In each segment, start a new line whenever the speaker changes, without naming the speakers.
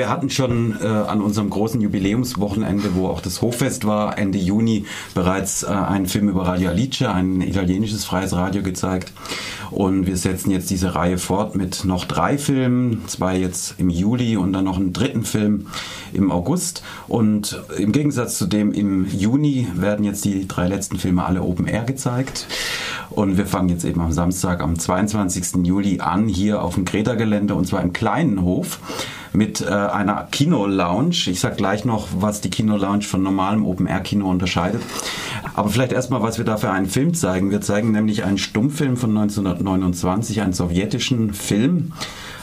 wir hatten schon äh, an unserem großen Jubiläumswochenende, wo auch das Hochfest war, Ende Juni bereits äh, einen Film über Radio Alice, ein italienisches freies Radio gezeigt. Und wir setzen jetzt diese Reihe fort mit noch drei Filmen, zwei jetzt im Juli und dann noch einen dritten Film im August. Und im Gegensatz zu dem im Juni werden jetzt die drei letzten Filme alle Open Air gezeigt. Und wir fangen jetzt eben am Samstag, am 22. Juli an, hier auf dem Greta-Gelände und zwar im kleinen Hof mit äh, einer Kino-Lounge. Ich sag gleich noch, was die Kino-Lounge von normalem Open-Air-Kino unterscheidet. Aber vielleicht erstmal, was wir da für einen Film zeigen. Wir zeigen nämlich einen Stummfilm von 1929, einen sowjetischen Film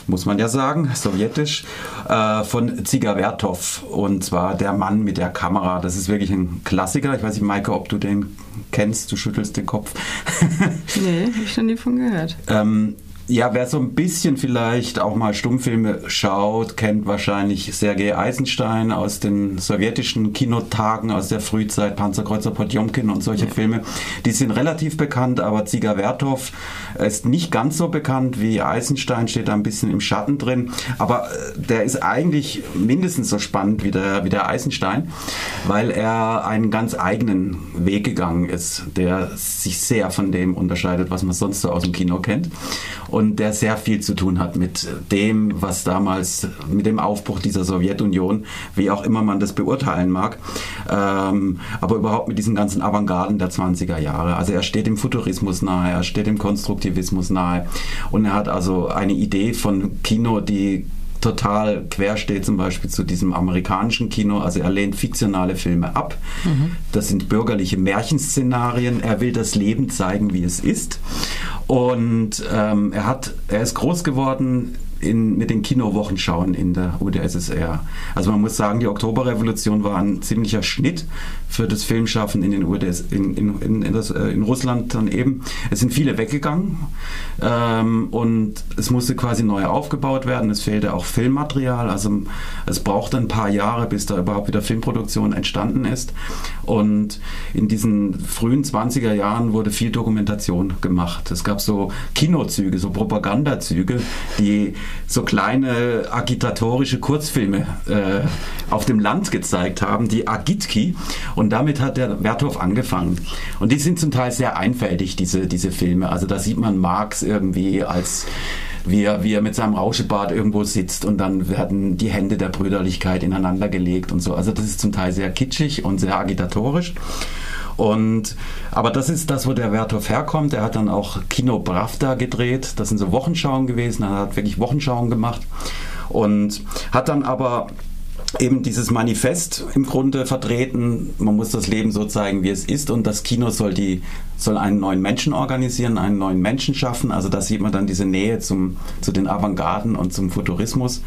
muss man ja sagen, sowjetisch, äh, von Ziga Vertov. Und zwar Der Mann mit der Kamera. Das ist wirklich ein Klassiker. Ich weiß nicht, Maike, ob du den kennst. Du schüttelst den Kopf.
nee, habe ich noch nie von gehört.
Ähm, ja, wer so ein bisschen vielleicht auch mal Stummfilme schaut, kennt wahrscheinlich Sergei Eisenstein aus den sowjetischen Kinotagen aus der Frühzeit, Panzerkreuzer Potjomkin und solche ja. Filme. Die sind relativ bekannt, aber Ziga Vertov ist nicht ganz so bekannt wie Eisenstein, steht da ein bisschen im Schatten drin. Aber äh, der ist eigentlich mindestens so spannend wie der, wie der Eisenstein, weil er einen ganz eigenen Weg gegangen ist, der sich sehr von dem unterscheidet, was man sonst so aus dem Kino kennt und der sehr viel zu tun hat mit dem, was damals, mit dem Aufbruch dieser Sowjetunion, wie auch immer man das beurteilen mag, ähm, aber überhaupt mit diesen ganzen Avantgarden der 20er Jahre. Also er steht dem Futurismus nahe, er steht dem Konstruktivismus nahe und er hat also eine Idee von Kino, die total quer steht zum Beispiel zu diesem amerikanischen Kino. Also er lehnt fiktionale Filme ab. Mhm. Das sind bürgerliche Märchenszenarien. Er will das Leben zeigen, wie es ist. Und ähm, er hat, er ist groß geworden in, mit den Kinowochenschauen in der UdSSR. Also man muss sagen, die Oktoberrevolution war ein ziemlicher Schnitt für das Filmschaffen in, den UdS, in, in, in, das, äh, in Russland dann eben. Es sind viele weggegangen ähm, und es musste quasi neu aufgebaut werden. Es fehlte auch Filmmaterial. Also es brauchte ein paar Jahre, bis da überhaupt wieder Filmproduktion entstanden ist. Und in diesen frühen 20er Jahren wurde viel Dokumentation gemacht. Es gab so Kinozüge, so Propagandazüge, die so kleine agitatorische Kurzfilme äh, auf dem Land gezeigt haben, die Agitki. Und damit hat der Werthof angefangen. Und die sind zum Teil sehr einfältig, diese, diese Filme. Also da sieht man Marx irgendwie als wie er, wie er mit seinem Rauschebart irgendwo sitzt und dann werden die Hände der Brüderlichkeit ineinander gelegt und so. Also das ist zum Teil sehr kitschig und sehr agitatorisch. Und, aber das ist das, wo der Werthoff herkommt. Er hat dann auch Kino Bravda gedreht. Das sind so Wochenschauen gewesen. Er hat wirklich Wochenschauen gemacht und hat dann aber eben dieses Manifest im Grunde vertreten. Man muss das Leben so zeigen, wie es ist. Und das Kino soll die, soll einen neuen Menschen organisieren, einen neuen Menschen schaffen. Also da sieht man dann diese Nähe zum, zu den Avantgarden und zum Futurismus.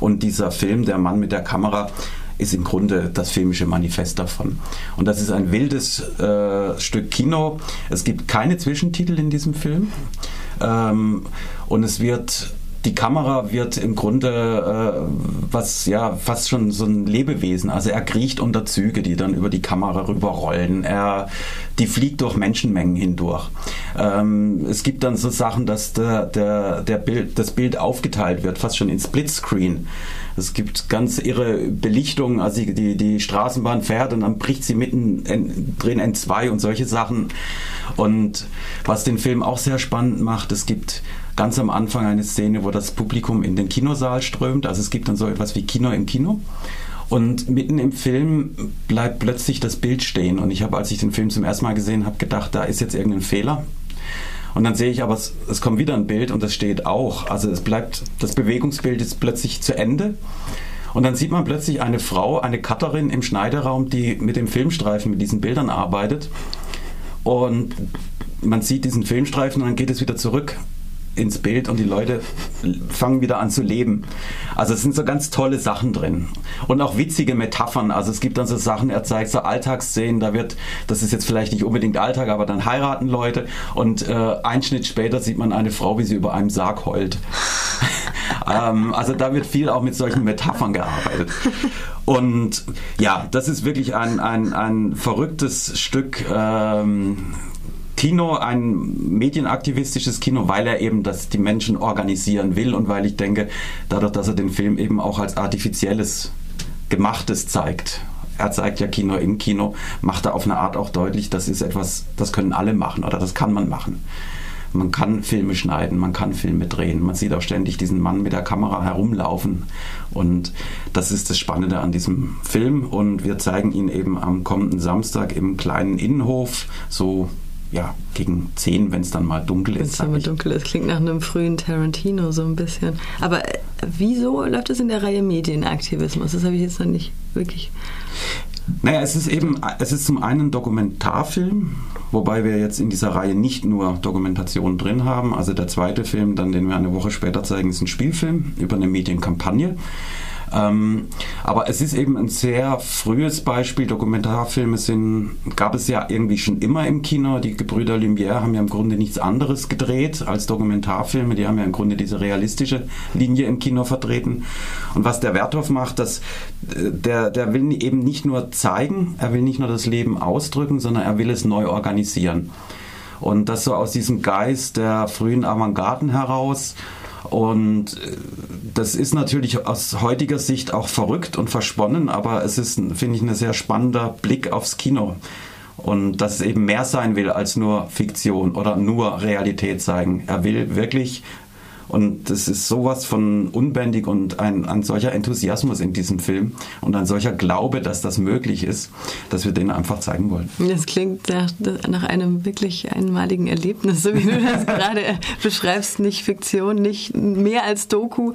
Und dieser Film, der Mann mit der Kamera, ist im Grunde das filmische Manifest davon. Und das ist ein wildes äh, Stück Kino. Es gibt keine Zwischentitel in diesem Film. Ähm, und es wird die Kamera wird im Grunde äh, was ja fast schon so ein Lebewesen. Also er kriecht unter Züge, die dann über die Kamera rüberrollen. Er, die fliegt durch Menschenmengen hindurch. Ähm, es gibt dann so Sachen, dass der, der, der Bild, das Bild aufgeteilt wird, fast schon in Splitscreen. Es gibt ganz irre Belichtungen, also die, die, die Straßenbahn fährt und dann bricht sie mitten drin N2 und solche Sachen. Und was den Film auch sehr spannend macht, es gibt ganz am Anfang eine Szene, wo das Publikum in den Kinosaal strömt. Also es gibt dann so etwas wie Kino im Kino. Und mitten im Film bleibt plötzlich das Bild stehen. Und ich habe, als ich den Film zum ersten Mal gesehen habe, gedacht, da ist jetzt irgendein Fehler. Und dann sehe ich aber, es, es kommt wieder ein Bild und das steht auch. Also es bleibt, das Bewegungsbild ist plötzlich zu Ende. Und dann sieht man plötzlich eine Frau, eine Cutterin im Schneideraum, die mit dem Filmstreifen, mit diesen Bildern arbeitet. Und man sieht diesen Filmstreifen und dann geht es wieder zurück ins Bild und die Leute fangen wieder an zu leben. Also es sind so ganz tolle Sachen drin. Und auch witzige Metaphern. Also es gibt dann so Sachen, er zeigt so Alltagsszenen, da wird, das ist jetzt vielleicht nicht unbedingt Alltag, aber dann heiraten Leute und äh, ein Schnitt später sieht man eine Frau, wie sie über einem Sarg heult. ähm, also da wird viel auch mit solchen Metaphern gearbeitet. Und ja, das ist wirklich ein, ein, ein verrücktes Stück ähm, Kino ein medienaktivistisches Kino, weil er eben das die Menschen organisieren will und weil ich denke, dadurch, dass er den Film eben auch als artifizielles Gemachtes zeigt. Er zeigt ja Kino im Kino, macht er auf eine Art auch deutlich, das ist etwas, das können alle machen oder das kann man machen. Man kann Filme schneiden, man kann Filme drehen. Man sieht auch ständig diesen Mann mit der Kamera herumlaufen. Und das ist das Spannende an diesem Film. Und wir zeigen ihn eben am kommenden Samstag im kleinen Innenhof, so ja, gegen 10, wenn es dann mal dunkel ist.
Wenn es dann mal dunkel ist, klingt nach einem frühen Tarantino so ein bisschen. Aber äh, wieso läuft es in der Reihe Medienaktivismus? Das habe ich jetzt noch nicht wirklich.
Naja, es ist eben, es ist zum einen Dokumentarfilm, wobei wir jetzt in dieser Reihe nicht nur Dokumentationen drin haben. Also der zweite Film, dann den wir eine Woche später zeigen, ist ein Spielfilm über eine Medienkampagne. Ähm, aber es ist eben ein sehr frühes Beispiel. Dokumentarfilme sind, gab es ja irgendwie schon immer im Kino. Die Gebrüder Lumière haben ja im Grunde nichts anderes gedreht als Dokumentarfilme. Die haben ja im Grunde diese realistische Linie im Kino vertreten. Und was der Werthoff macht, das, der, der will eben nicht nur zeigen, er will nicht nur das Leben ausdrücken, sondern er will es neu organisieren. Und das so aus diesem Geist der frühen Avantgarden heraus und äh, das ist natürlich aus heutiger Sicht auch verrückt und versponnen, aber es ist, finde ich, ein sehr spannender Blick aufs Kino. Und dass es eben mehr sein will als nur Fiktion oder nur Realität zeigen. Er will wirklich und das ist sowas von unbändig und ein, ein solcher Enthusiasmus in diesem Film und ein solcher Glaube, dass das möglich ist, dass wir den einfach zeigen wollen.
Das klingt nach, nach einem wirklich einmaligen Erlebnis, so wie du das gerade beschreibst. Nicht Fiktion, nicht mehr als Doku.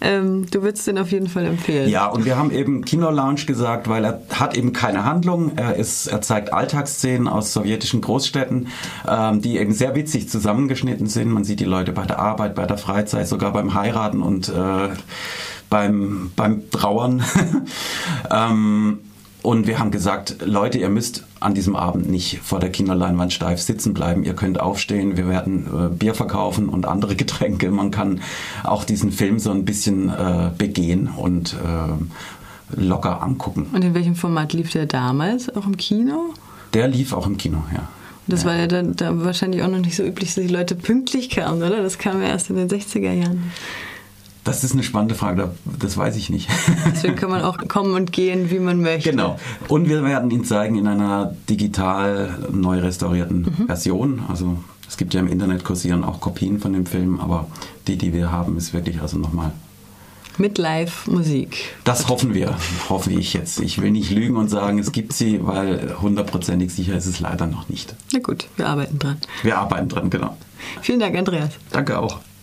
Ähm, du würdest den auf jeden Fall empfehlen.
Ja, und wir haben eben Kino Lounge gesagt, weil er hat eben keine Handlung. Er, ist, er zeigt Alltagsszenen aus sowjetischen Großstädten, ähm, die eben sehr witzig zusammengeschnitten sind. Man sieht die Leute bei der Arbeit, bei der Freizeit, sogar beim Heiraten und äh, beim, beim Trauern. ähm, und wir haben gesagt, Leute, ihr müsst an diesem Abend nicht vor der Kinderleinwand steif sitzen bleiben. Ihr könnt aufstehen, wir werden äh, Bier verkaufen und andere Getränke. Man kann auch diesen Film so ein bisschen äh, begehen und äh, locker angucken.
Und in welchem Format lief der damals? Auch im Kino?
Der lief auch im Kino, ja.
Das ja. war ja dann da wahrscheinlich auch noch nicht so üblich, dass die Leute pünktlich kamen, oder? Das kam ja erst in den 60er Jahren.
Das ist eine spannende Frage, das weiß ich nicht.
Deswegen kann man auch kommen und gehen, wie man möchte.
Genau. Und wir werden ihn zeigen in einer digital neu restaurierten mhm. Version. Also es gibt ja im Internet kursieren auch Kopien von dem Film, aber die, die wir haben, ist wirklich also nochmal
mit Live-Musik.
Das hoffen wir, hoffe ich jetzt. Ich will nicht lügen und sagen, es gibt sie, weil hundertprozentig sicher ist es leider noch nicht.
Na gut, wir arbeiten dran.
Wir arbeiten dran, genau.
Vielen Dank, Andreas.
Danke auch.